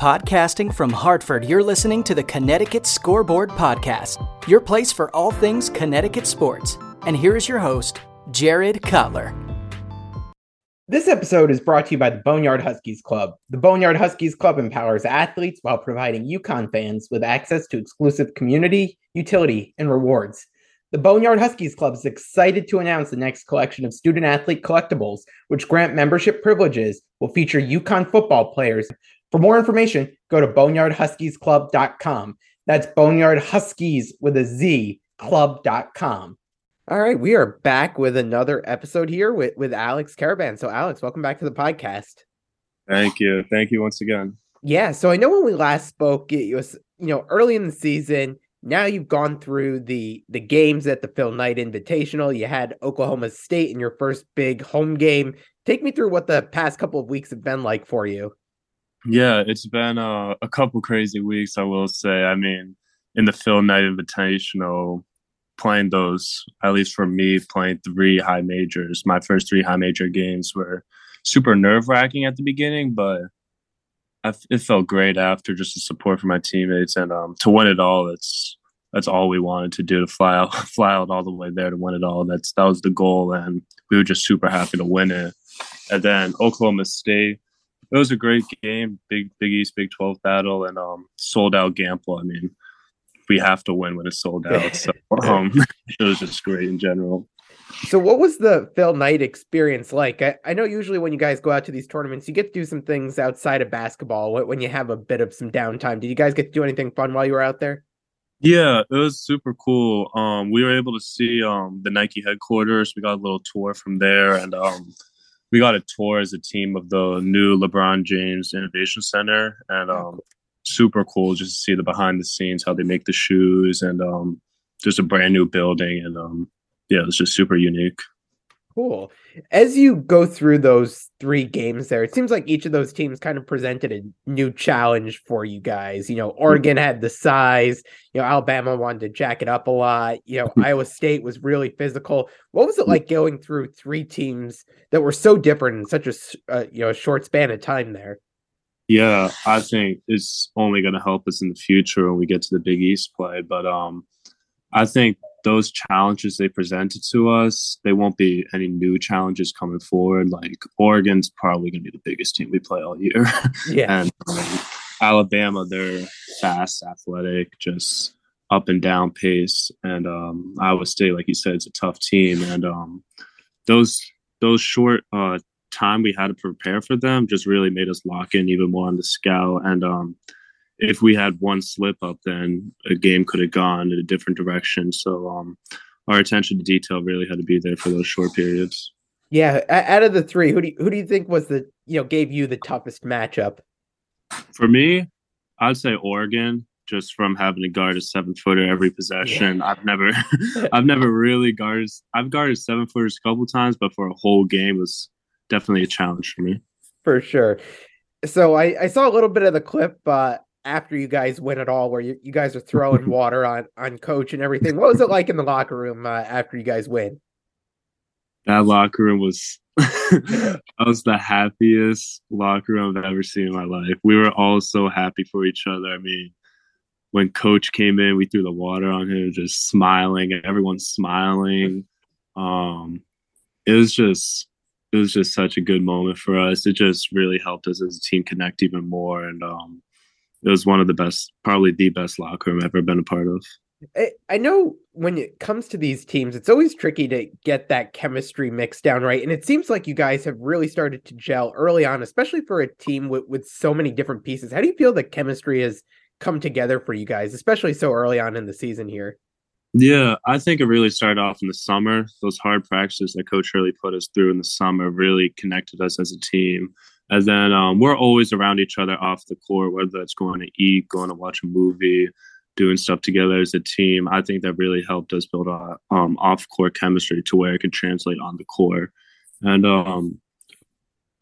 Podcasting from Hartford, you're listening to the Connecticut Scoreboard Podcast, your place for all things Connecticut sports. And here is your host, Jared Cutler. This episode is brought to you by the Boneyard Huskies Club. The Boneyard Huskies Club empowers athletes while providing UConn fans with access to exclusive community, utility, and rewards. The Boneyard Huskies Club is excited to announce the next collection of student athlete collectibles, which grant membership privileges, will feature UConn football players for more information, go to boneyardhuskiesclub.com. That's Boneyard Huskies with a Z club.com. All right, we are back with another episode here with, with Alex Karaban. So, Alex, welcome back to the podcast. Thank you. Thank you once again. Yeah. So, I know when we last spoke, it was, you know, early in the season. Now you've gone through the the games at the Phil Knight Invitational. You had Oklahoma State in your first big home game. Take me through what the past couple of weeks have been like for you. Yeah, it's been uh, a couple crazy weeks, I will say. I mean, in the Phil Knight Invitational, playing those, at least for me, playing three high majors, my first three high major games were super nerve wracking at the beginning, but it felt great after just the support from my teammates and um, to win it all. That's that's all we wanted to do to fly out, fly out all the way there to win it all. That's that was the goal, and we were just super happy to win it. And then Oklahoma State it was a great game, big Big East Big Twelve battle, and um, sold out Gampel. I mean, we have to win when it's sold out. So um, it was just great in general. So, what was the Phil Knight experience like? I, I know usually when you guys go out to these tournaments, you get to do some things outside of basketball when you have a bit of some downtime. Did you guys get to do anything fun while you were out there? Yeah, it was super cool. Um, we were able to see um, the Nike headquarters. We got a little tour from there, and um, we got a tour as a team of the new LeBron James Innovation Center, and oh, um, super cool just to see the behind the scenes how they make the shoes, and um, just a brand new building, and um, yeah, it's just super unique. Cool. As you go through those three games there, it seems like each of those teams kind of presented a new challenge for you guys. You know, Oregon had the size, you know, Alabama wanted to jack it up a lot. You know, Iowa State was really physical. What was it like going through three teams that were so different in such a, uh, you know, a short span of time there? Yeah, I think it's only going to help us in the future when we get to the Big East play. But um, I think those challenges they presented to us, they won't be any new challenges coming forward. Like Oregon's probably going to be the biggest team we play all year. Yeah. and um, Alabama, they're fast, athletic, just up and down pace. And um, Iowa State, like you said, it's a tough team. And um, those those short uh, time we had to prepare for them just really made us lock in even more on the scout. And um, if we had one slip up, then a game could have gone in a different direction. So um, our attention to detail really had to be there for those short periods. Yeah, out of the three, who do you, who do you think was the you know gave you the toughest matchup? For me, I'd say Oregon, just from having to guard a seven footer every possession. Yeah. I've never, I've never really guarded. I've guarded seven footers a couple times, but for a whole game was definitely a challenge for me. For sure. So I, I saw a little bit of the clip, uh, after you guys win it all, where you, you guys are throwing water on on coach and everything. What was it like in the locker room uh, after you guys win? That locker room was that was the happiest locker room I've ever seen in my life. We were all so happy for each other. I mean, when coach came in, we threw the water on him, just smiling, and everyone's smiling. Um, it was just it was just such a good moment for us. It just really helped us as a team connect even more, and um, it was one of the best, probably the best locker room I've ever been a part of. I know when it comes to these teams, it's always tricky to get that chemistry mix down right. And it seems like you guys have really started to gel early on, especially for a team with, with so many different pieces. How do you feel the chemistry has come together for you guys, especially so early on in the season here? Yeah, I think it really started off in the summer. Those hard practices that Coach really put us through in the summer really connected us as a team. And then um, we're always around each other off the court, whether it's going to eat, going to watch a movie, doing stuff together as a team. I think that really helped us build a um, off court chemistry to where it can translate on the court. And um,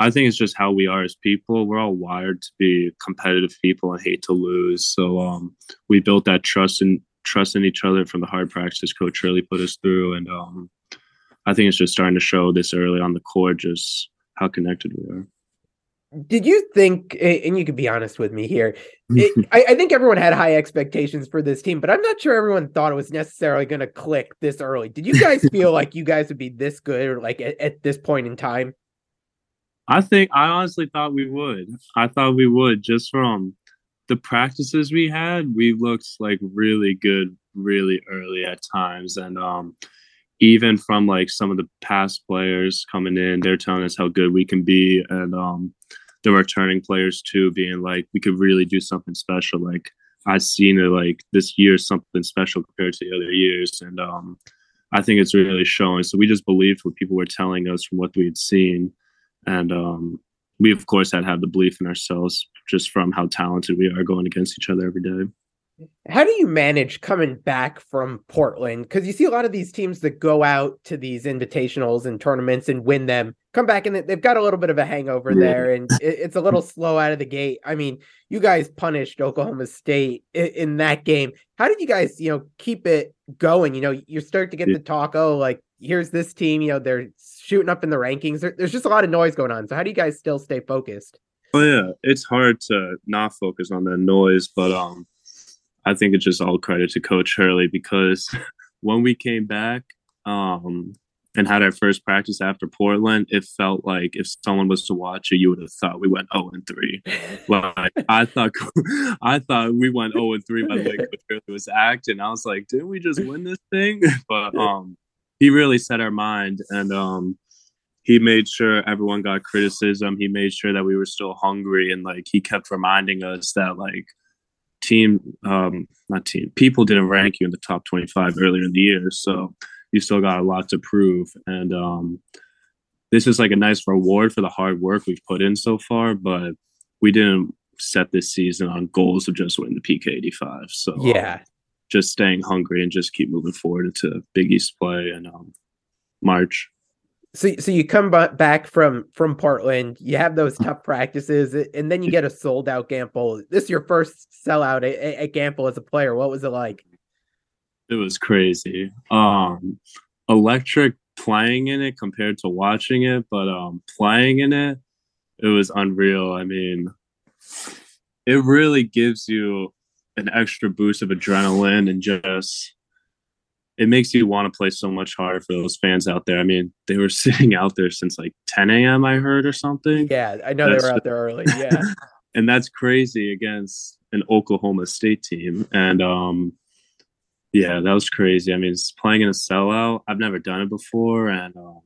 I think it's just how we are as people. We're all wired to be competitive people and hate to lose. So um, we built that trust and trust in each other from the hard practice coach really put us through. And um, I think it's just starting to show this early on the court, just how connected we are. Did you think and you can be honest with me here it, I, I, think everyone had high expectations for this team but i'm not sure everyone thought it was necessarily going to click this early. Did you guys feel like you guys would be this good or like at, at, this point in time? I think i honestly thought we would. I thought we would just from the practices we had we looked like really good really early at times and um even from like some of the past players coming in, they're telling us how good we can be, and um, the returning players too, being like we could really do something special. Like I've seen it like this year something special compared to the other years, and um, I think it's really showing. So we just believed what people were telling us from what we had seen, and um, we of course had had the belief in ourselves just from how talented we are going against each other every day. How do you manage coming back from Portland? Because you see a lot of these teams that go out to these invitationals and tournaments and win them, come back and they've got a little bit of a hangover there, and it's a little slow out of the gate. I mean, you guys punished Oklahoma State in that game. How did you guys, you know, keep it going? You know, you start to get the talk, oh, like here's this team, you know, they're shooting up in the rankings. there's just a lot of noise going on. So how do you guys still stay focused? Oh yeah, it's hard to not focus on that noise, but um I think it's just all credit to Coach Hurley because when we came back um, and had our first practice after Portland, it felt like if someone was to watch it, you would have thought we went 0 and 3. Like I thought I thought we went 0 and 3 by the way Coach Hurley was acting. I was like, didn't we just win this thing? But um he really set our mind and um he made sure everyone got criticism. He made sure that we were still hungry and like he kept reminding us that like team, um, not team, people didn't rank you in the top 25 earlier in the year. So you still got a lot to prove. And um, this is like a nice reward for the hard work we've put in so far, but we didn't set this season on goals of just winning the PK 85. So yeah, um, just staying hungry and just keep moving forward into Big East play and um, March so so you come back from from Portland, you have those tough practices, and then you get a sold out Gampel. This is your first sellout at, at Gampel as a player. What was it like? It was crazy. Um, electric playing in it compared to watching it, but um, playing in it, it was unreal. I mean, it really gives you an extra boost of adrenaline and just it makes you want to play so much harder for those fans out there. I mean, they were sitting out there since like 10 a.m. I heard or something. Yeah, I know that's they were out there early. Yeah, and that's crazy against an Oklahoma State team. And um, yeah, that was crazy. I mean, it's playing in a sellout. I've never done it before, and um,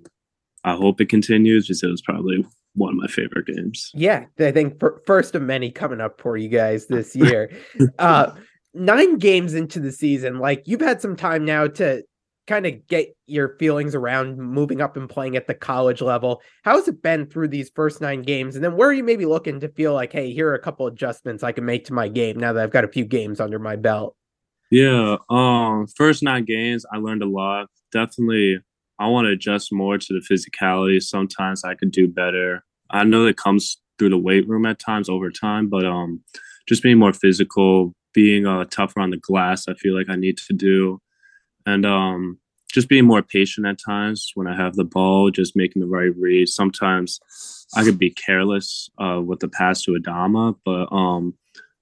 I hope it continues because it was probably one of my favorite games. Yeah, I think first of many coming up for you guys this year. uh, nine games into the season, like you've had some time now to kind of get your feelings around moving up and playing at the college level. How has it been through these first nine games? And then where are you maybe looking to feel like, hey, here are a couple adjustments I can make to my game now that I've got a few games under my belt? Yeah, um, first nine games, I learned a lot. Definitely, I want to adjust more to the physicality. Sometimes I could do better. I know it comes through the weight room at times over time, but um, just being more physical, being uh, tougher on the glass. I feel like I need to do, and um, just being more patient at times when I have the ball, just making the right read. Sometimes I could be careless uh, with the pass to Adama, but um,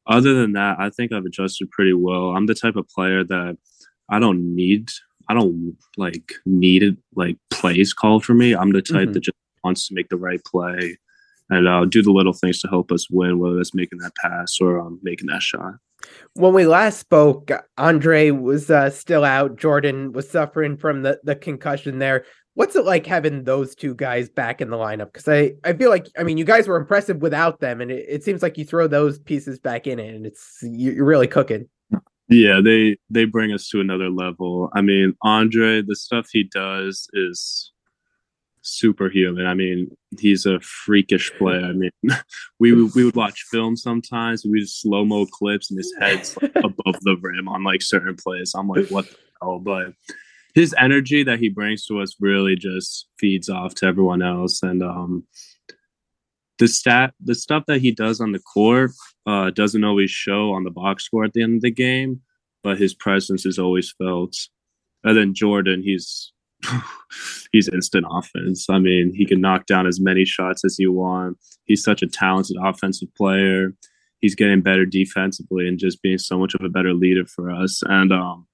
other than that, I think I've adjusted pretty well. I'm the type of player that I don't need. I don't like needed like plays called for me. I'm the type mm-hmm. that just wants to make the right play and uh, do the little things to help us win, whether that's making that pass or um, making that shot. When we last spoke, Andre was uh, still out. Jordan was suffering from the, the concussion there. What's it like having those two guys back in the lineup? Because I, I feel like, I mean, you guys were impressive without them, and it, it seems like you throw those pieces back in it, and it's you're really cooking. Yeah, they they bring us to another level. I mean, Andre, the stuff he does is superhuman. I mean, he's a freakish player. I mean, we we would watch film sometimes. We just slow mo clips, and his head's like above the rim on like certain plays. I'm like, what the hell? But his energy that he brings to us really just feeds off to everyone else, and um, the stat, the stuff that he does on the court uh, doesn't always show on the box score at the end of the game, but his presence is always felt. And then Jordan, he's he's instant offense. I mean, he can knock down as many shots as you want. He's such a talented offensive player. He's getting better defensively and just being so much of a better leader for us. And um,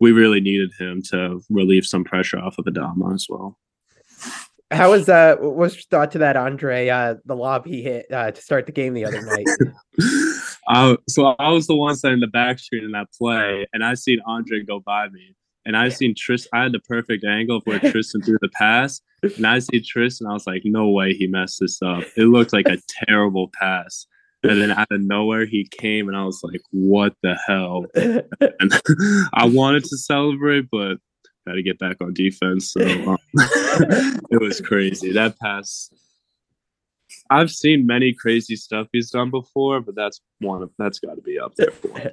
we really needed him to relieve some pressure off of Adama as well. How was uh what's your thought to that Andre uh the lob he hit uh, to start the game the other night? uh, so I was the one sitting in the back screen in that play, and I seen Andre go by me, and I seen Tristan. I had the perfect angle for Tristan through the pass, and I see Tristan. I was like, no way he messed this up. It looked like a terrible pass. And then out of nowhere, he came, and I was like, "What the hell?" and I wanted to celebrate, but had to get back on defense. So um, it was crazy. That pass. I've seen many crazy stuff he's done before, but that's one of that's got to be up there for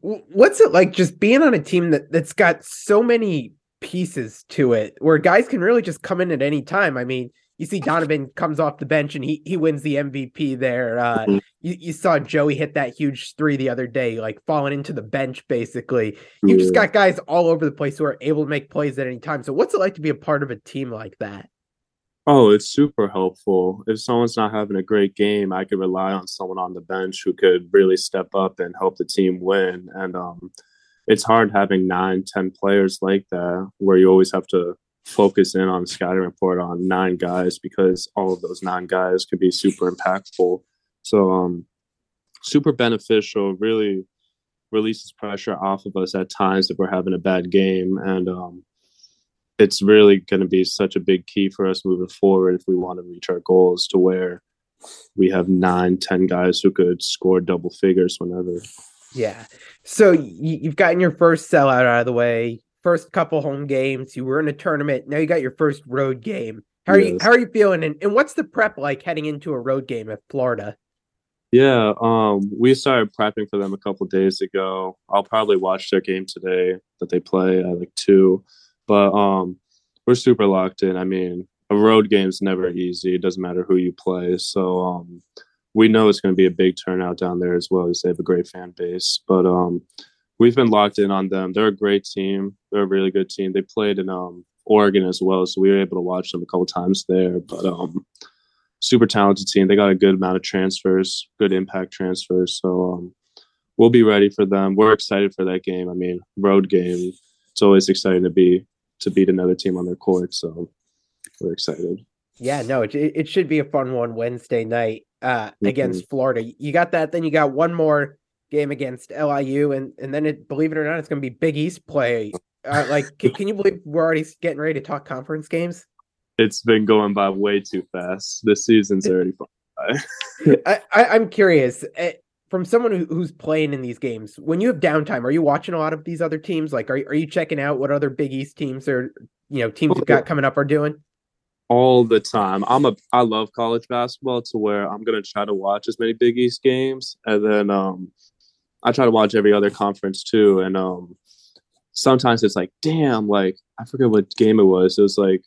What's it like just being on a team that that's got so many pieces to it, where guys can really just come in at any time? I mean, you see Donovan comes off the bench and he he wins the MVP there. Uh, mm-hmm. you, you saw Joey hit that huge three the other day, like falling into the bench basically. You've just got guys all over the place who are able to make plays at any time. So what's it like to be a part of a team like that? Oh, it's super helpful. If someone's not having a great game, I could rely on someone on the bench who could really step up and help the team win. And um, it's hard having nine, ten players like that, where you always have to focus in on scouting report on nine guys because all of those nine guys could be super impactful. So, um, super beneficial. Really releases pressure off of us at times if we're having a bad game, and um, it's really going to be such a big key for us moving forward if we want to reach our goals to where we have nine, ten guys who could score double figures whenever. Yeah. So you've gotten your first sellout out of the way first couple home games. You were in a tournament. Now you got your first road game. How yes. are you? How are you feeling? And, and what's the prep like heading into a road game at Florida? Yeah, um, we started prepping for them a couple days ago. I'll probably watch their game today that they play at like two, but um, we're super locked in. I mean, a road game's never easy. It doesn't matter who you play. So um, we know it's going to be a big turnout down there as well. As they have a great fan base, but um, we've been locked in on them. They're a great team. They're a really good team. They played in um, Oregon as well, so we were able to watch them a couple times there. But um, super talented team. They got a good amount of transfers, good impact transfers. So um, we'll be ready for them. We're excited for that game. I mean, road game. It's always exciting to be to beat another team on their court. So we're excited. Yeah, no, it, it should be a fun one Wednesday night uh, mm-hmm. against Florida. You got that. Then you got one more game against LIU, and and then it, believe it or not, it's going to be Big East play. Uh, like, can, can, you believe we're already getting ready to talk conference games? It's been going by way too fast. This season's already by. I, I, am curious. From someone who, who's playing in these games, when you have downtime, are you watching a lot of these other teams? Like, are are you checking out what other Big East teams are, you know, teams you've got coming up are doing? all the time. I'm a I love college basketball to where I'm gonna try to watch as many Big East games, and then um, I try to watch every other conference too, and um, sometimes it's like, damn, like I forget what game it was. It was like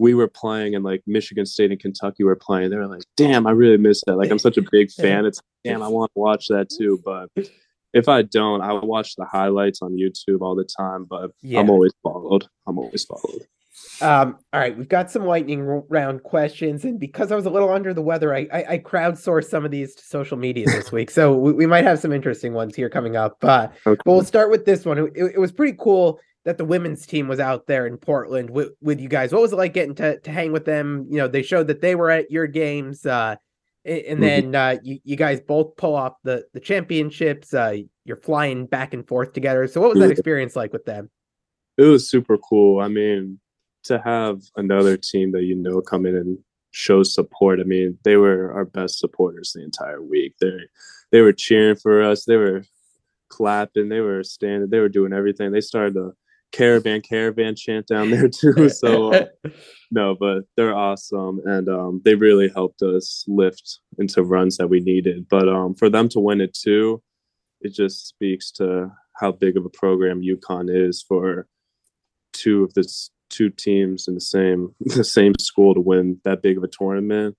we were playing and like Michigan State and Kentucky were playing. They were like, damn, I really miss that. Like I'm such a big fan. It's like, damn, I want to watch that too. But if I don't, I watch the highlights on YouTube all the time. But yeah. I'm always followed. I'm always followed. Um, all right, we've got some lightning round questions, and because I was a little under the weather, I I, I crowdsourced some of these to social media this week, so we, we, might have some interesting ones here coming up. Uh, okay. But we'll start with this one. It, it, was pretty cool that the women's team was out there in Portland with, with you guys. What was it like getting to to hang with them? You know, they showed that they were at your games, uh, and mm-hmm. then uh, you you guys both pull off the the championships. Uh, you're flying back and forth together. So, what was that experience like with them? It was super cool. I mean to have another team that you know come in and show support. I mean, they were our best supporters the entire week. They they were cheering for us. They were clapping. They were standing. They were doing everything. They started the Karaban Karaban chant down there too. So uh, no, but they're awesome, and um, they really helped us lift into runs that we needed. But um, for them to win it too, it just speaks to how big of a program UConn is for two of this two teams in the same the same school to win that big of a tournament.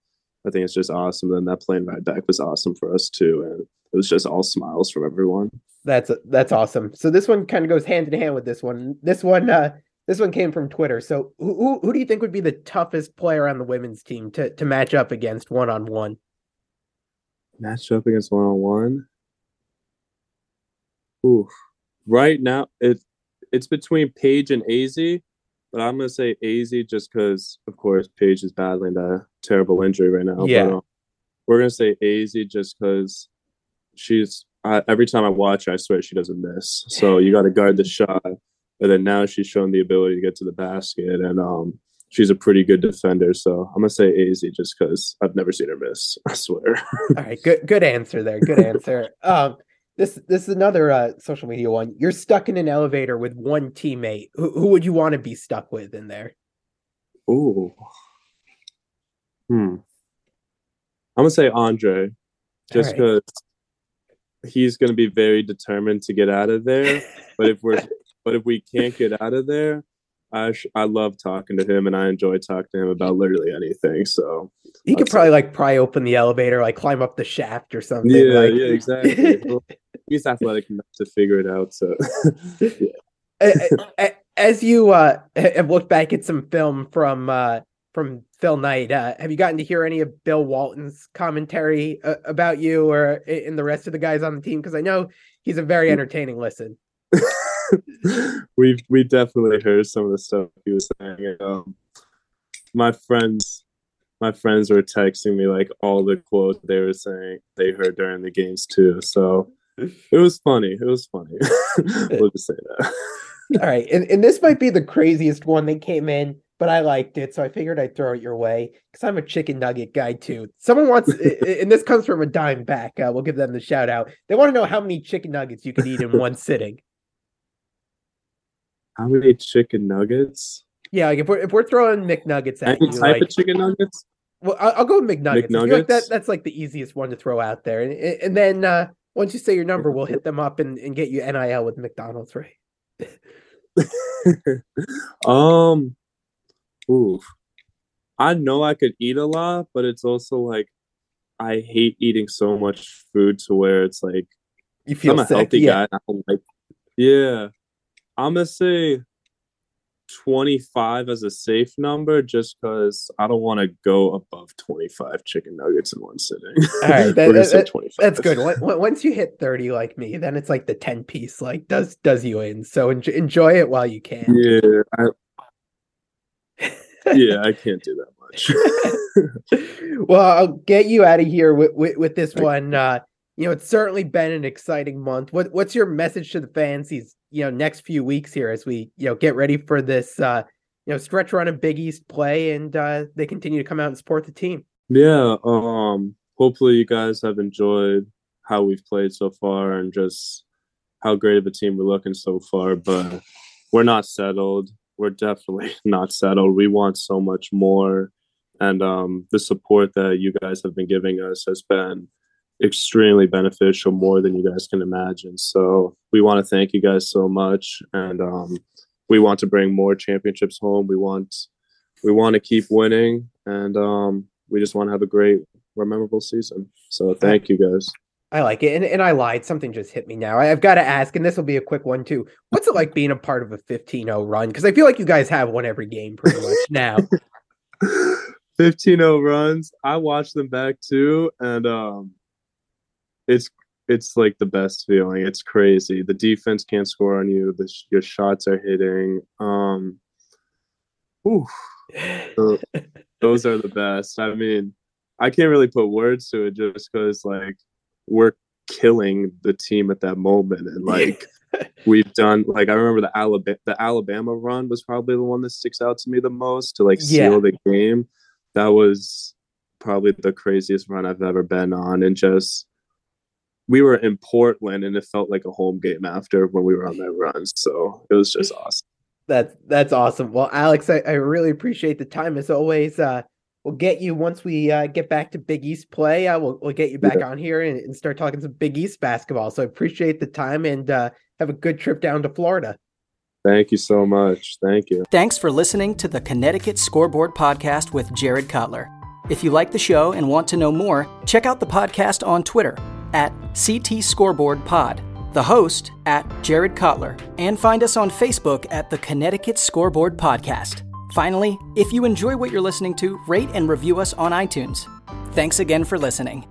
I think it's just awesome. And that plane ride back was awesome for us too, and it was just all smiles from everyone. That's that's awesome. So this one kind of goes hand in hand with this one. This one, uh, this one came from Twitter. So who who do you think would be the toughest player on the women's team to to match up against one on one? Match up against one on one. Ooh, right now it it's between Paige and Az, but I'm gonna say Az just because, of course, Paige is battling a terrible injury right now. Yeah, but, um, we're gonna say Az just because she's uh, every time I watch her, I swear she doesn't miss. So you got to guard the shot, and then now she's shown the ability to get to the basket, and um, she's a pretty good defender. So I'm gonna say Az just because I've never seen her miss. I swear. All right, good good answer there. Good answer. um, this this is another uh, social media one. You're stuck in an elevator with one teammate. Who, who would you want to be stuck with in there? Ooh. Hmm. I'm gonna say Andre, just right. He's gonna be very determined to get out of there. but if we're but if we can't get out of there, I sh- I love talking to him and I enjoy talking to him about literally anything. So He could probably like pry open the elevator, like climb up the shaft or something. yeah, like- yeah, exactly. Well, he's athletic enough to figure it out. So a- As you uh, have looked back at some film from uh, from Phil Knight, uh, have you gotten to hear any of Bill Walton's commentary uh, about you or in the rest of the guys on the team? Because I know he's a very entertaining listen. we we definitely heard some of the stuff he was saying. Um, my friends, my friends were texting me like all the quotes they were saying they heard during the games too. So it was funny. It was funny. we'll just say that. All right, and, and this might be the craziest one that came in, but I liked it, so I figured I'd throw it your way because I'm a chicken nugget guy too. Someone wants, and this comes from a dime back. Uh, we'll give them the shout out. They want to know how many chicken nuggets you can eat in one sitting. How many chicken nuggets? Yeah, like if we're if we're throwing McNuggets at Any you, type like, of chicken nuggets? well, I'll, I'll go with McNuggets. Feel like that McNuggets? that's like the easiest one to throw out there, and and then uh, once you say your number, we'll hit them up and, and get you NIL with McDonald's, right? um, oof. I know I could eat a lot, but it's also like I hate eating so much food to where it's like You feel I'm a sick, healthy yeah. guy. I don't like. Yeah, I'm gonna say 25 as a safe number, just because I don't want to go above 25 chicken nuggets in one sitting. All right, that- that- 25. That's good. On- on- Once you hit 30 like me, then it's like the 10 piece, like does does you in. So enjoy, enjoy it while you can. Yeah, I, yeah, I can't do that much. well, I'll get you out of here with, with, with this one. Uh, you know, it's certainly been an exciting month. What what's your message to the fans these, you know, next few weeks here as we, you know, get ready for this uh, you know, stretch run of Big East play and uh they continue to come out and support the team. Yeah, um hopefully you guys have enjoyed how we've played so far and just how great of a team we're looking so far, but we're not settled. We're definitely not settled. We want so much more and um the support that you guys have been giving us has been extremely beneficial more than you guys can imagine. So we want to thank you guys so much and um we want to bring more championships home. We want we want to keep winning and um we just want to have a great memorable season. So thank you guys. I like it. And, and I lied. Something just hit me now. I- I've got to ask, and this will be a quick one too. What's it like being a part of a 15 0 run? Because I feel like you guys have one every game pretty much now. 15-0 runs. I watched them back too and um it's it's like the best feeling. It's crazy. The defense can't score on you. The your shots are hitting. Um whew. Those are the best. I mean, I can't really put words to it just because like we're killing the team at that moment, and like we've done. Like I remember the Alabama the Alabama run was probably the one that sticks out to me the most to like seal Yeah. the game. That was probably the craziest run I've ever been on, and just we were in Portland, and it felt like a home game after when we were on that run. So it was just awesome. That's that's awesome. Well, Alex, I, I really appreciate the time as always. Uh, we'll get you once we uh, get back to Big East play. Uh, we'll we'll get you back on here and, and start talking some Big East basketball. So I appreciate the time and uh, have a good trip down to Florida. Thank you so much. Thank you. Thanks for listening to the Connecticut Scoreboard Podcast with Jared Cutler. If you like the show and want to know more, check out the podcast on Twitter at CT Scoreboard Pod. the host at Jared Cutler, and find us on Facebook at the Connecticut Scoreboard Podcast. Finally, if you enjoy what you're listening to, rate and review us on iTunes. Thanks again for listening.